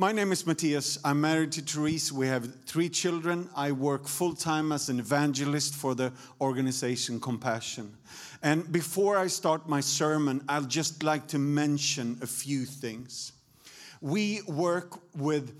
My name is Matthias. I'm married to Therese. We have three children. I work full time as an evangelist for the organization Compassion. And before I start my sermon, I'd just like to mention a few things. We work with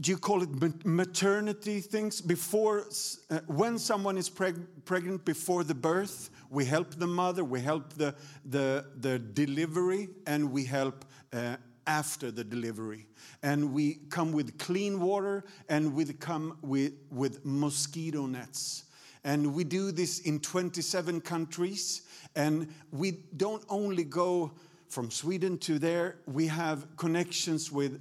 do you call it maternity things before uh, when someone is preg- pregnant before the birth we help the mother we help the the, the delivery and we help uh, after the delivery. And we come with clean water and we come with, with mosquito nets. And we do this in 27 countries. And we don't only go from Sweden to there, we have connections with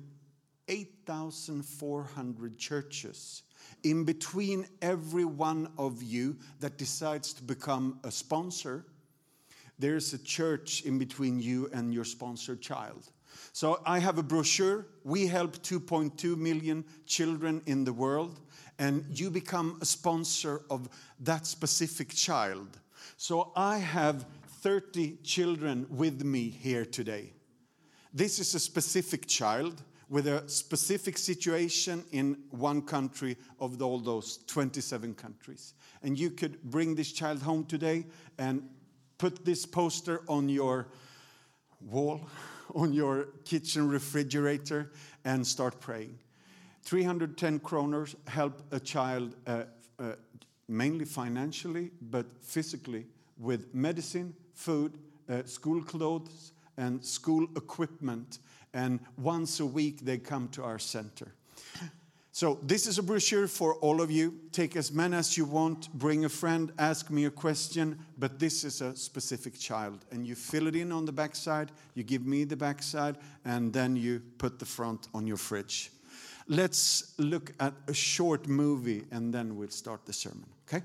8,400 churches. In between every one of you that decides to become a sponsor, there's a church in between you and your sponsored child. So I have a brochure. We help 2.2 million children in the world, and you become a sponsor of that specific child. So I have 30 children with me here today. This is a specific child with a specific situation in one country of all those 27 countries. And you could bring this child home today and put this poster on your wall on your kitchen refrigerator and start praying. 310 kroners help a child uh, uh, mainly financially, but physically with medicine, food, uh, school clothes, and school equipment. And once a week, they come to our center. So, this is a brochure for all of you. Take as many as you want, bring a friend, ask me a question, but this is a specific child. And you fill it in on the backside, you give me the backside, and then you put the front on your fridge. Let's look at a short movie and then we'll start the sermon, okay?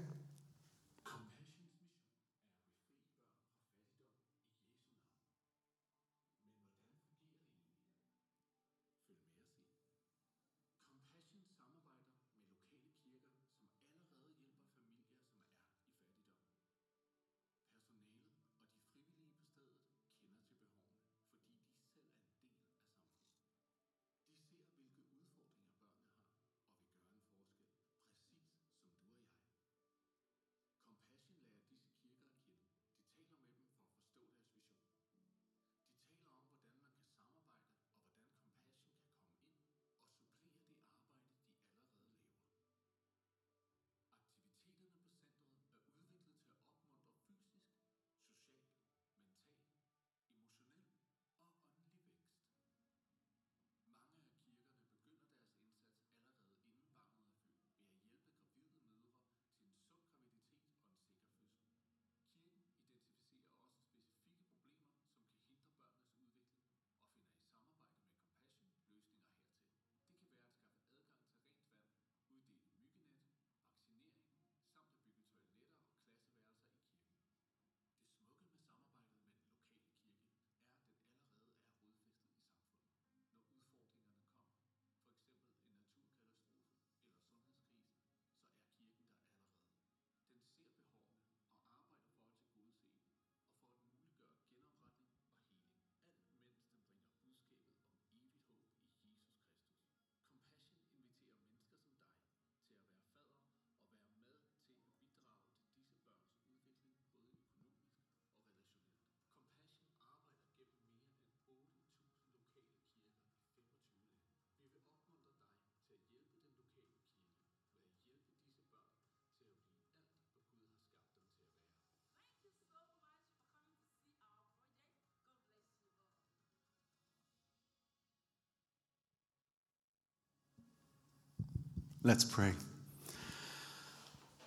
Let's pray.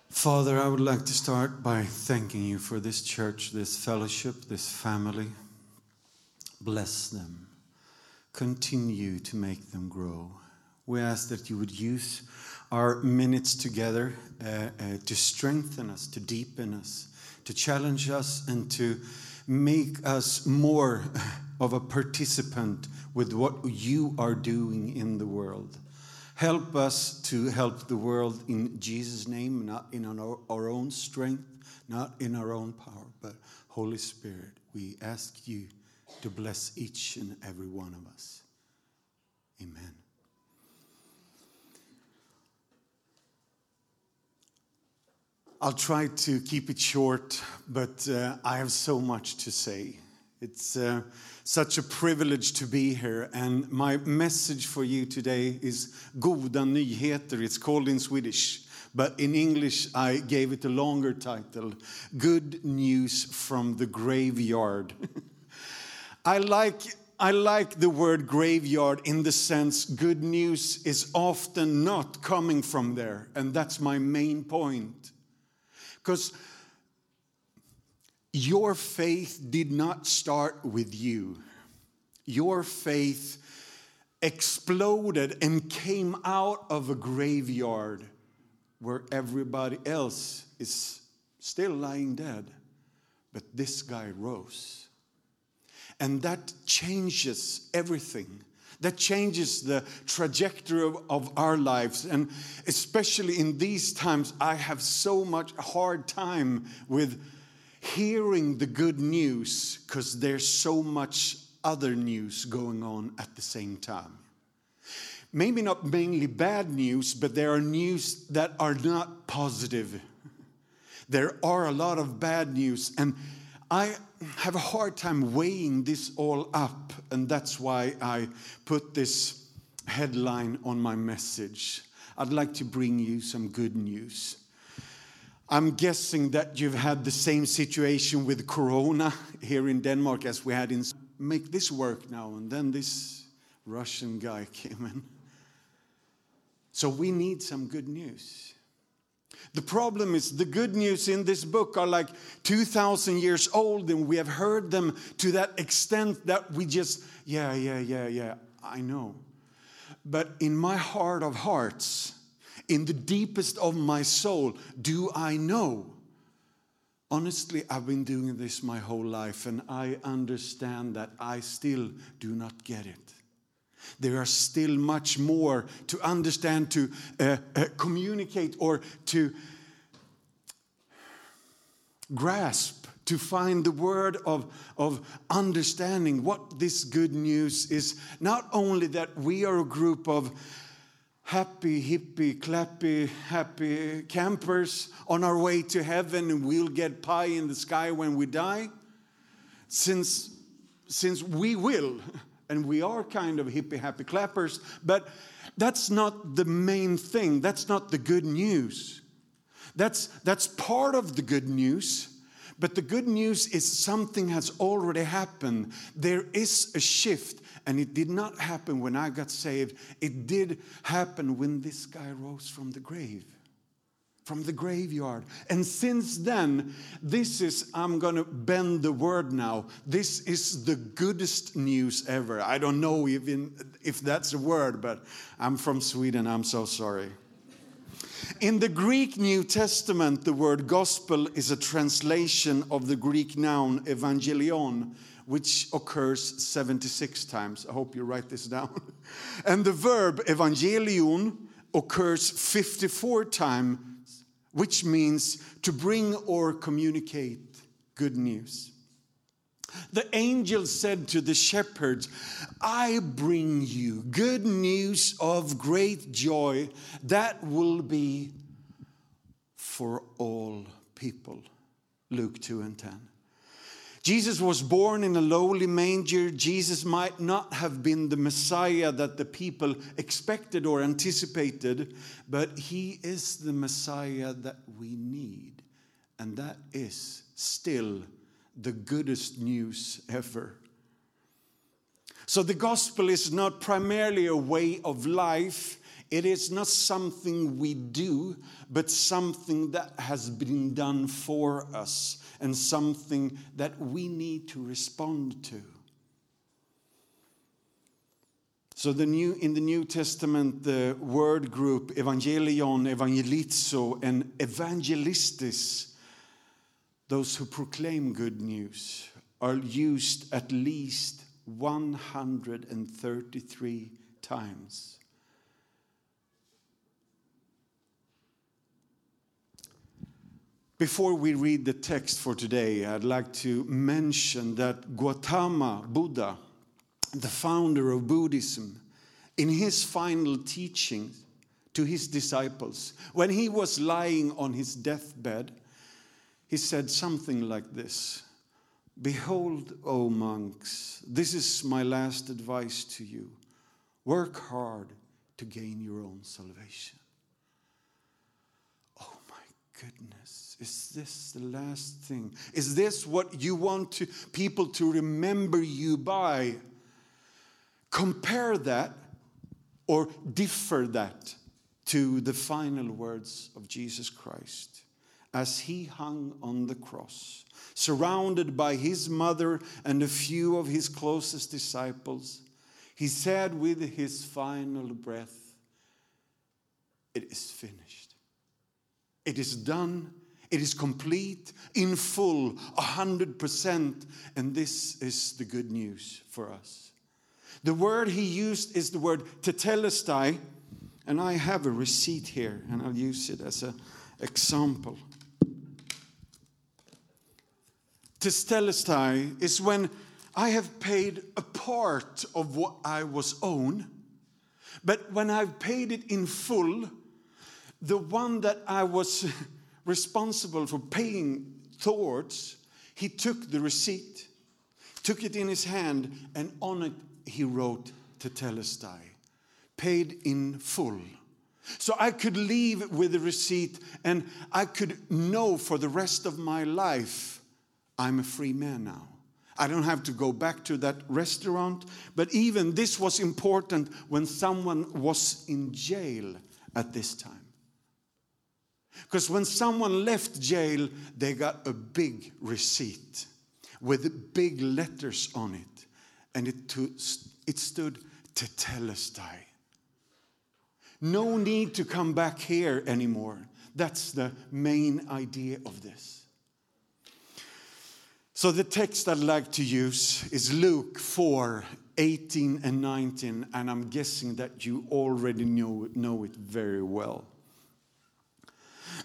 Father, I would like to start by thanking you for this church, this fellowship, this family. Bless them. Continue to make them grow. We ask that you would use our minutes together uh, uh, to strengthen us, to deepen us, to challenge us, and to make us more of a participant with what you are doing in the world. Help us to help the world in Jesus' name, not in our, own strength, not in our own power, but Holy Spirit, we ask you to bless each and every one of us. Amen. I'll try to keep it short, but uh, I have so much to say. It's uh, such a privilege to be here, and my message for you today is Goda nyheter. It's called in Swedish, but in English I gave it a longer title Good News from the Graveyard. I like I like the word graveyard in the sense good news is often not coming from there, and that's my main point. Because your faith did not start with you. Your faith exploded and came out of a graveyard where everybody else is still lying dead. But this guy rose. And that changes everything. That changes the trajectory of, of, our lives. And especially in these times, I have so much hard time with hearing the good news because there's so much other news going on at the same time. Maybe not mainly bad news, but there are news that are not positive. There are a lot of bad news, and I have a hard time weighing this all up, and that's why I put this headline on my message. I'd like to bring you some good news. I'm guessing that you've had the same situation with Corona here in Denmark as we had in. Make this work now, and then this Russian guy came in. So we need some good news. The problem is the good news in this book are like 2,000 years old, and we have heard them to that extent that we just, yeah, yeah, yeah, yeah, I know. But in my heart of hearts, in the deepest of my soul, do I know? Honestly, I've been doing this my whole life, and I understand that I still do not get it. There are still much more to understand, to uh, uh, communicate, or to grasp, to find the word of, of understanding what this good news is. Not only that we are a group of happy, hippie, clappy, happy campers on our way to heaven and we'll get pie in the sky when we die, since, since we will and we are kind of hippie happy clappers, but that's not the main thing. That's not the good news. That's, that's part of the good news. But the good news is something has already happened. There is a shift, and it did not happen when I got saved. It did happen when this guy rose from the grave from the graveyard. And since then, this is, I'm going to bend the word now, this is the goodest news ever. I don't know even if that's a word, but I'm from Sweden, I'm so sorry. In the Greek New Testament, the word gospel is a translation of the Greek noun evangelion, which occurs 76 times. I hope you write this down. And the verb evangelion occurs 54 times which means to bring or communicate good news. The angel said to the shepherds, I bring you good news of great joy that will be for all people. Luke 2 and 10. Jesus was born in a lowly manger. Jesus might not have been the Messiah that the people expected or anticipated, but he is the Messiah that we need. And that is still the goodest news ever. So the gospel is not primarily a way of life. It is not something we do, but something that has been done for us and something that we need to respond to. So the new, in the New Testament, the word group evangelion, evangelizo, and evangelistis, those who proclaim good news, are used at least 133 times. Before we read the text for today, I'd like to mention that Gautama Buddha, the founder of Buddhism, in his final teaching to his disciples, when he was lying on his deathbed, he said something like this Behold, O monks, this is my last advice to you. Work hard to gain your own salvation. Oh my goodness. Is this the last thing? Is this what you want to, people to remember you by? Compare that or differ that to the final words of Jesus Christ as he hung on the cross, surrounded by his mother and a few of his closest disciples. He said with his final breath, It is finished. It is done. It is complete, in full, a hundred percent. And this is the good news for us. The word he used is the word tetelestai, and I have a receipt here, and I'll use it as an example. Tetelestai is when I have paid a part of what I was own, but when I've paid it in full, the one that I was responsible for paying towards, he took the receipt, took it in his hand, and on it he wrote to Tetelestai, paid in full. So I could leave with the receipt and I could know for the rest of my life I'm a free man now. I don't have to go back to that restaurant, but even this was important when someone was in jail at this time. Because when someone left jail, they got a big receipt with big letters on it. And it, to, it stood Tetelestai. No need to come back here anymore. That's the main idea of this. So, the text I'd like to use is Luke 4 18 and 19, and I'm guessing that you already know, know it very well.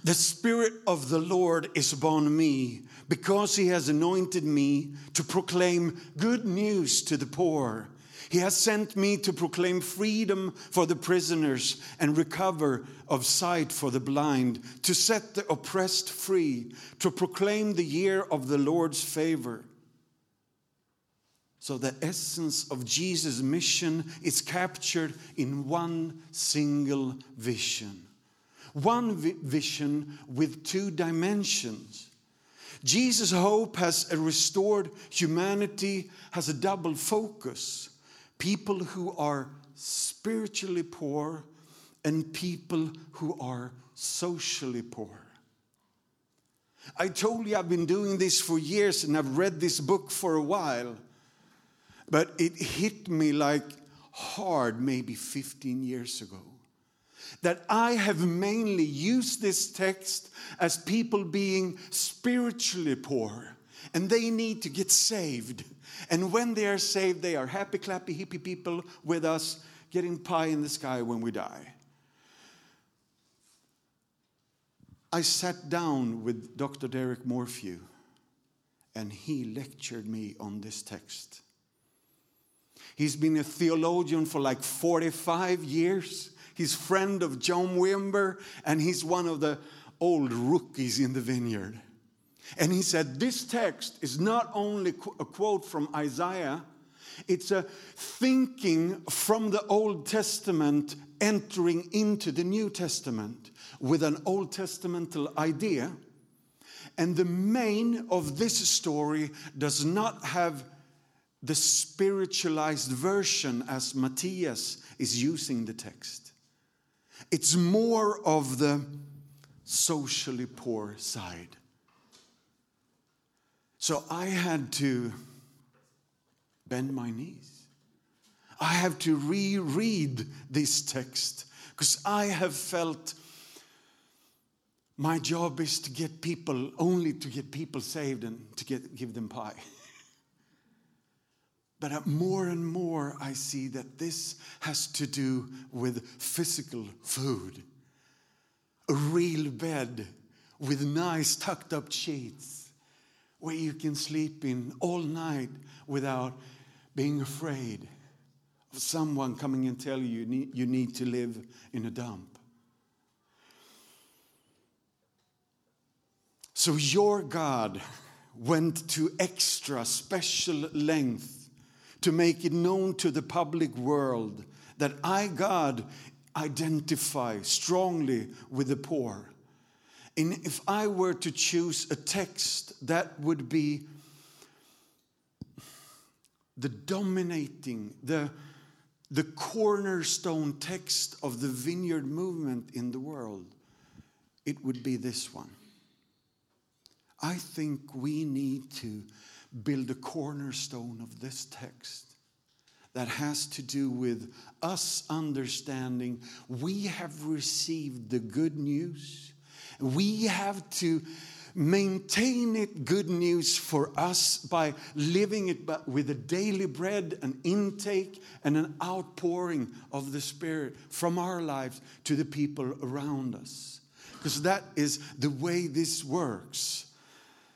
The Spirit of the Lord is upon me because He has anointed me to proclaim good news to the poor. He has sent me to proclaim freedom for the prisoners and recover of sight for the blind, to set the oppressed free, to proclaim the year of the Lord's favor. So, the essence of Jesus' mission is captured in one single vision one vision with two dimensions. Jesus' hope has a restored humanity, has a double focus. People who are spiritually poor and people who are socially poor. I told you I've been doing this for years and I've read this book for a while, but it hit me like hard maybe 15 years ago that I have mainly used this text as people being spiritually poor and they need to get saved. And when they are saved, they are happy, clappy, hippie people with us getting pie in the sky when we die. I sat down with Dr. Derek Morphew and he lectured me on this text. He's been a theologian for like 45 years. He's friend of John Wimber, and he's one of the old rookies in the vineyard. And he said, This text is not only a quote from Isaiah, it's a thinking from the Old Testament entering into the New Testament with an Old Testamental idea. And the main of this story does not have the spiritualized version as Matthias is using the text. It's more of the socially poor side. So I had to bend my knees. I have to reread this text because I have felt my job is to get people, only to get people saved and to get, give them pie. But more and more, I see that this has to do with physical food. A real bed with nice tucked up sheets where you can sleep in all night without being afraid of someone coming and telling you you need, you need to live in a dump. So your God went to extra special length to make it known to the public world that I, God, identify strongly with the poor. And if I were to choose a text, that would be the dominating, the, the cornerstone text of the vineyard movement in the world, it would be this one. I think we need to build a cornerstone of this text that has to do with us understanding we have received the good news. We have to maintain it good news for us by living it with a daily bread, an intake, and an outpouring of the Spirit from our lives to the people around us. Because that is the way this works.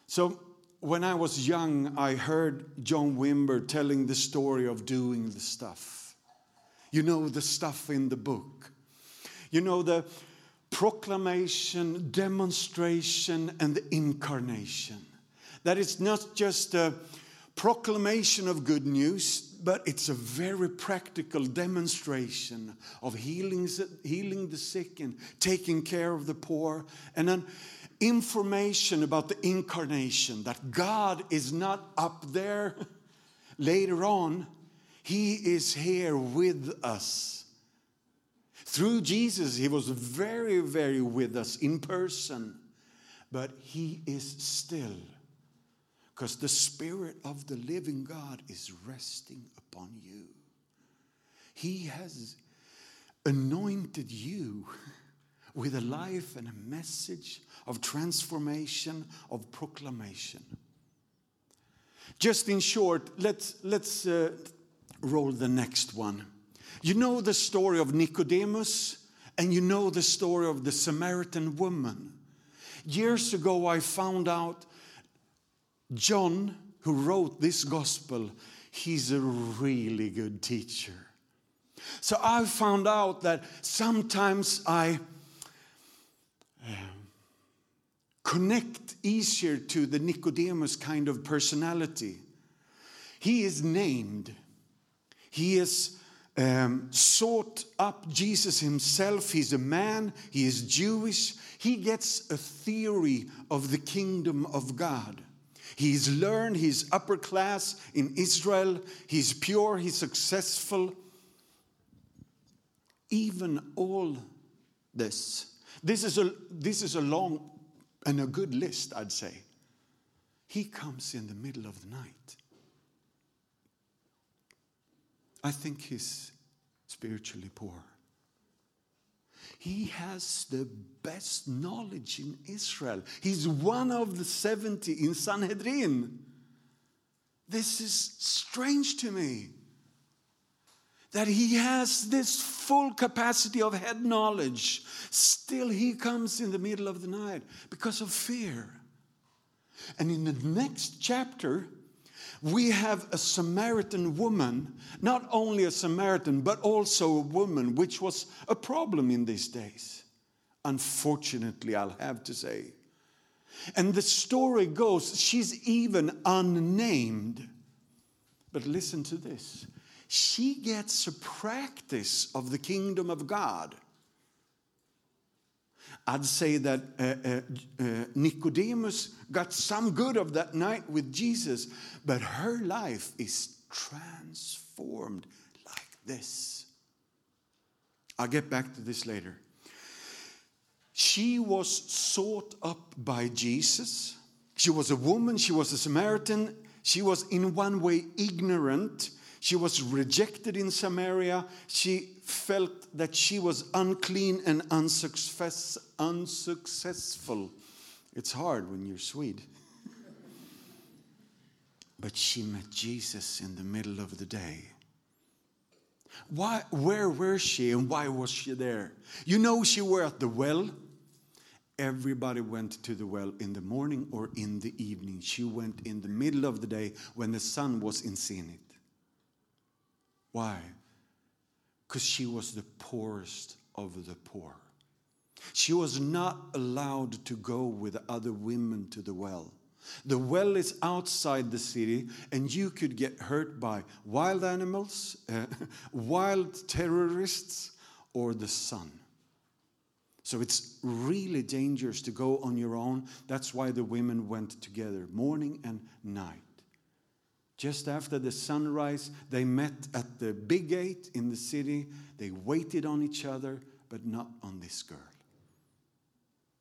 So, when I was young, I heard John Wimber telling the story of doing the stuff. You know, the stuff in the book. You know, the proclamation, demonstration, and the incarnation. That it's not just a proclamation of good news, but it's a very practical demonstration of healing, healing the sick and taking care of the poor. And then information about the incarnation, that God is not up there later on, He is here with us. Through Jesus, He was very, very with us in person, but He is still, because the Spirit of the living God is resting upon you. He has anointed you with a life and a message of transformation, of proclamation. Just in short, let's, let's uh, roll the next one. You know the story of Nicodemus, and you know the story of the Samaritan woman. Years ago, I found out John, who wrote this gospel, he's a really good teacher. So I found out that sometimes I connect easier to the Nicodemus kind of personality. He is named. He is um, sought up Jesus himself. He's a man. He is Jewish. He gets a theory of the kingdom of God. He's learned, he's upper class in Israel, he's pure, he's successful. Even all this. This is a, this is a long and a good list, I'd say. He comes in the middle of the night. I think he's spiritually poor. He has the best knowledge in Israel. He's one of the 70 in Sanhedrin. This is strange to me that he has this full capacity of head knowledge. Still, he comes in the middle of the night because of fear. And in the next chapter, we have a Samaritan woman, not only a Samaritan, but also a woman, which was a problem in these days. Unfortunately, I'll have to say. And the story goes, she's even unnamed. But listen to this she gets a practice of the kingdom of God. I'd say that uh, uh, uh, Nicodemus got some good of that night with Jesus, but her life is transformed like this. I'll get back to this later. She was sought up by Jesus. She was a woman, she was a Samaritan, she was in one way ignorant She was rejected in Samaria. She felt that she was unclean and unsuccess, unsuccessful. It's hard when you're Swede. but she met Jesus in the middle of the day. Why, where were she and why was she there? You know, she were at the well. Everybody went to the well in the morning or in the evening. She went in the middle of the day when the sun was in zenith. Why? Because she was the poorest of the poor. She was not allowed to go with other women to the well. The well is outside the city, and you could get hurt by wild animals, uh, wild terrorists, or the sun. So it's really dangerous to go on your own. That's why the women went together, morning and night. Just after the sunrise, they met at the big gate in the city. They waited on each other, but not on this girl.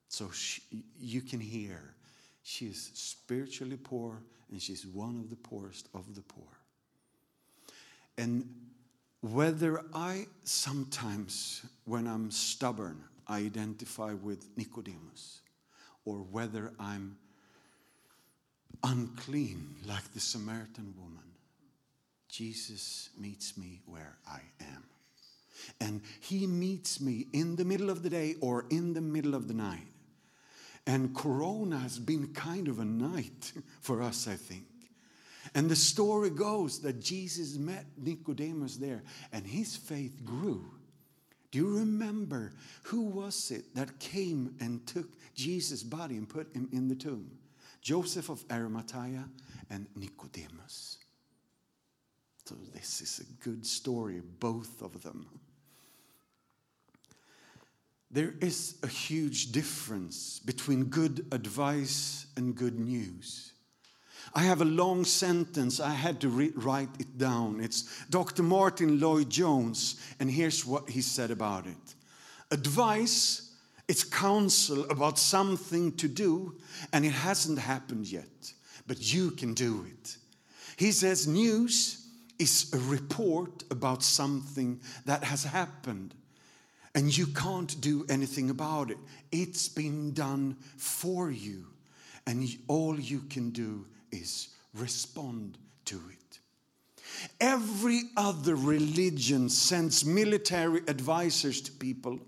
So she, you can hear she is spiritually poor and she's one of the poorest of the poor. And whether I sometimes, when I'm stubborn, I identify with Nicodemus, or whether I'm unclean like the Samaritan woman, Jesus meets me where I am. And he meets me in the middle of the day or in the middle of the night. And Corona has been kind of a night for us, I think. And the story goes that Jesus met Nicodemus there and his faith grew. Do you remember who was it that came and took Jesus' body and put him in the tomb? Joseph of Arimathea, and Nicodemus. So, this is a good story, both of them. There is a huge difference between good advice and good news. I have a long sentence, I had to re- write it down. It's Dr. Martyn Lloyd-Jones, and here's what he said about it Advice it's counsel about something to do, and it hasn't happened yet, but you can do it. He says, News is a report about something that has happened, and you can't do anything about it. It's been done for you, and all you can do is respond to it. Every other religion sends military advisors to people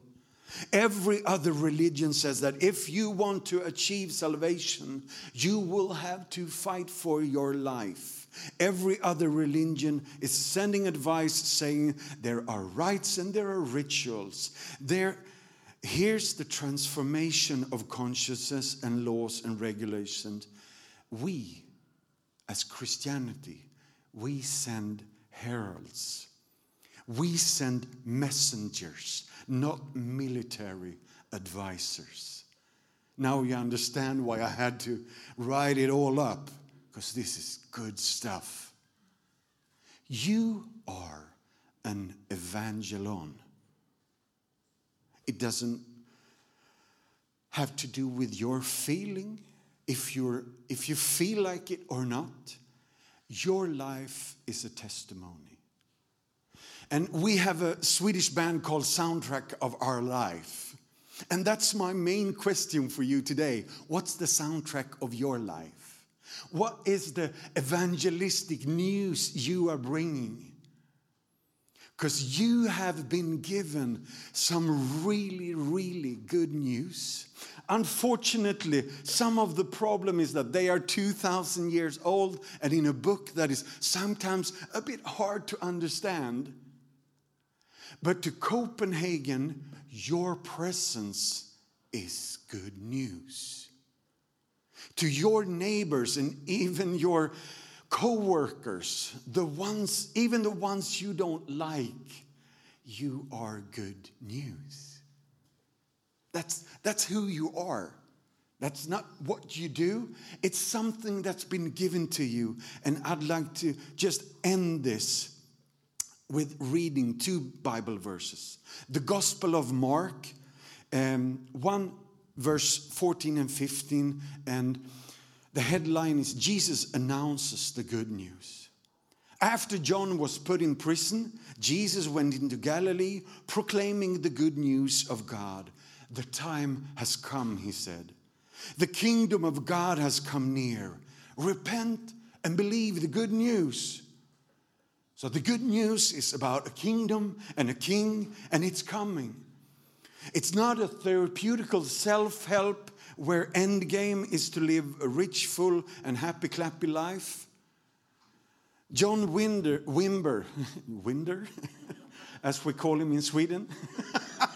Every other religion says that if you want to achieve salvation, you will have to fight for your life. Every other religion is sending advice saying there are rites and there are rituals. There, here's the transformation of consciousness and laws and regulations. We, as Christianity, we send heralds. We send messengers not military advisors. Now you understand why I had to write it all up, because this is good stuff. You are an evangelon. It doesn't have to do with your feeling, if, you're, if you feel like it or not. Your life is a testimony. And we have a Swedish band called Soundtrack of Our Life. And that's my main question for you today. What's the soundtrack of your life? What is the evangelistic news you are bringing? Because you have been given some really, really good news. Unfortunately, some of the problem is that they are 2,000 years old and in a book that is sometimes a bit hard to understand. But to Copenhagen, your presence is good news. To your neighbors and even your co-workers, the ones, even the ones you don't like, you are good news. That's, that's who you are. That's not what you do. It's something that's been given to you. And I'd like to just end this with reading two Bible verses. The Gospel of Mark, um, 1 verse 14 and 15, and the headline is Jesus announces the good news. After John was put in prison, Jesus went into Galilee proclaiming the good news of God. The time has come, he said. The kingdom of God has come near. Repent and believe the good news. So, the good news is about a kingdom and a king, and it's coming. It's not a therapeutical self help where end game is to live a rich, full, and happy, clappy life. John Winder, Wimber, Winder, as we call him in Sweden.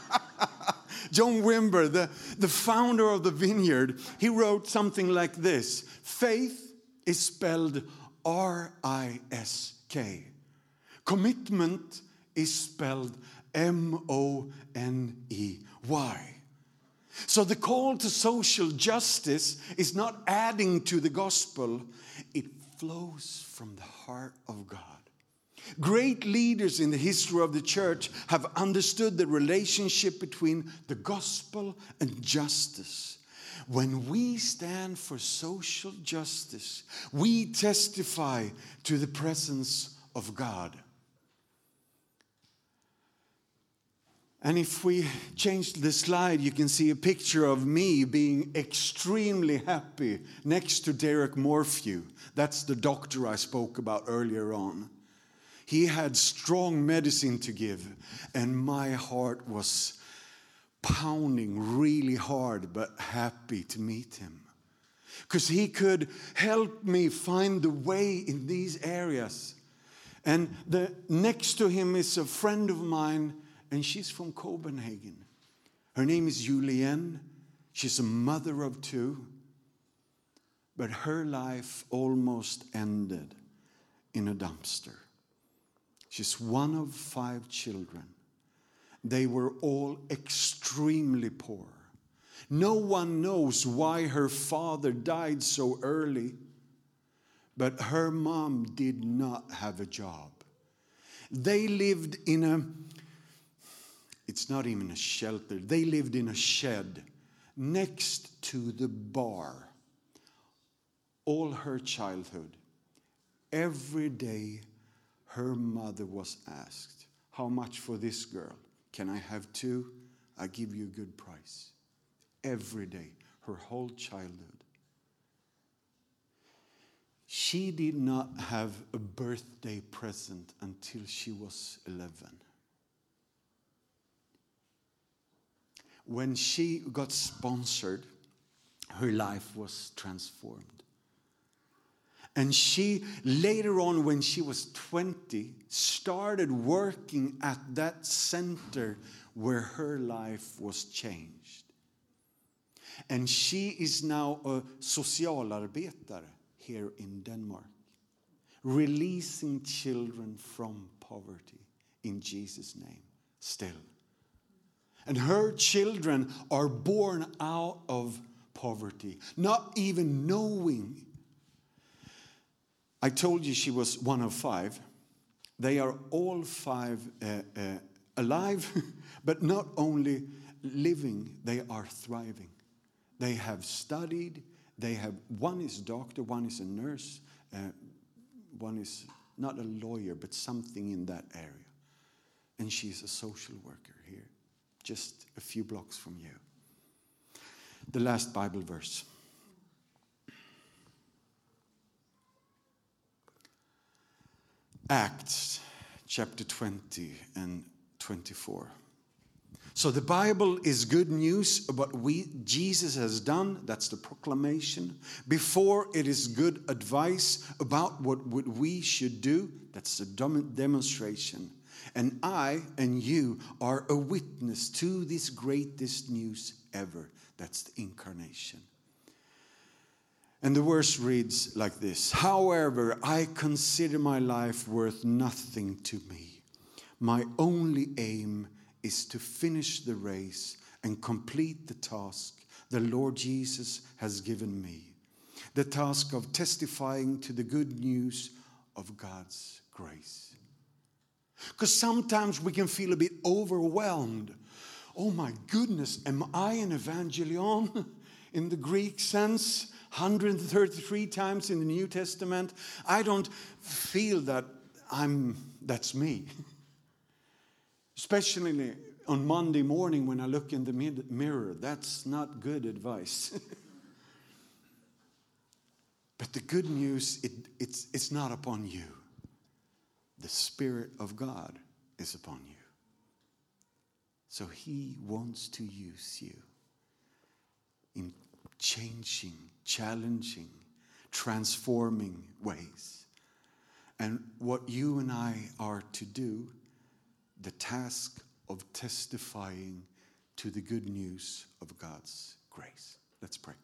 John Wimber, the, the founder of the vineyard, he wrote something like this Faith is spelled R I S K. Commitment is spelled M O N E Y. So the call to social justice is not adding to the gospel, it flows from the heart of God. Great leaders in the history of the church have understood the relationship between the gospel and justice. When we stand for social justice, we testify to the presence of God. And if we change the slide, you can see a picture of me being extremely happy next to Derek Morphew. That's the doctor I spoke about earlier on. He had strong medicine to give, and my heart was pounding really hard, but happy to meet him. Because he could help me find the way in these areas. And the, next to him is a friend of mine and she's from Copenhagen. Her name is Julienne. She's a mother of two, but her life almost ended in a dumpster. She's one of five children. They were all extremely poor. No one knows why her father died so early, but her mom did not have a job. They lived in a it's not even a shelter. They lived in a shed next to the bar all her childhood. Every day, her mother was asked, How much for this girl? Can I have two? I give you a good price. Every day, her whole childhood. She did not have a birthday present until she was 11. When she got sponsored, her life was transformed. And she, later on, when she was 20, started working at that center where her life was changed. And she is now a socialarbetare here in Denmark, releasing children from poverty in Jesus' name, still. And her children are born out of poverty, not even knowing. I told you she was one of five. They are all five uh, uh, alive, but not only living, they are thriving. They have studied, they have, one is doctor, one is a nurse, uh, one is not a lawyer, but something in that area. And she's a social worker here just a few blocks from you. The last Bible verse. Acts chapter 20 and 24. So the Bible is good news about we Jesus has done. That's the proclamation. Before it is good advice about what, what we should do. That's the demonstration. And I and you are a witness to this greatest news ever. That's the incarnation. And the verse reads like this However, I consider my life worth nothing to me. My only aim is to finish the race and complete the task the Lord Jesus has given me the task of testifying to the good news of God's grace. Because sometimes we can feel a bit overwhelmed. Oh my goodness, am I an evangelion in the Greek sense? 133 times in the New Testament. I don't feel that I'm, that's me. Especially on Monday morning when I look in the mid- mirror, that's not good advice. but the good news, it, it's, it's not upon you. The Spirit of God is upon you. So He wants to use you in changing, challenging, transforming ways. And what you and I are to do, the task of testifying to the good news of God's grace. Let's pray.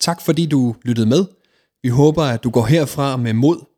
Tak fordi du lyttede med. Vi håber, at du går herfra med mod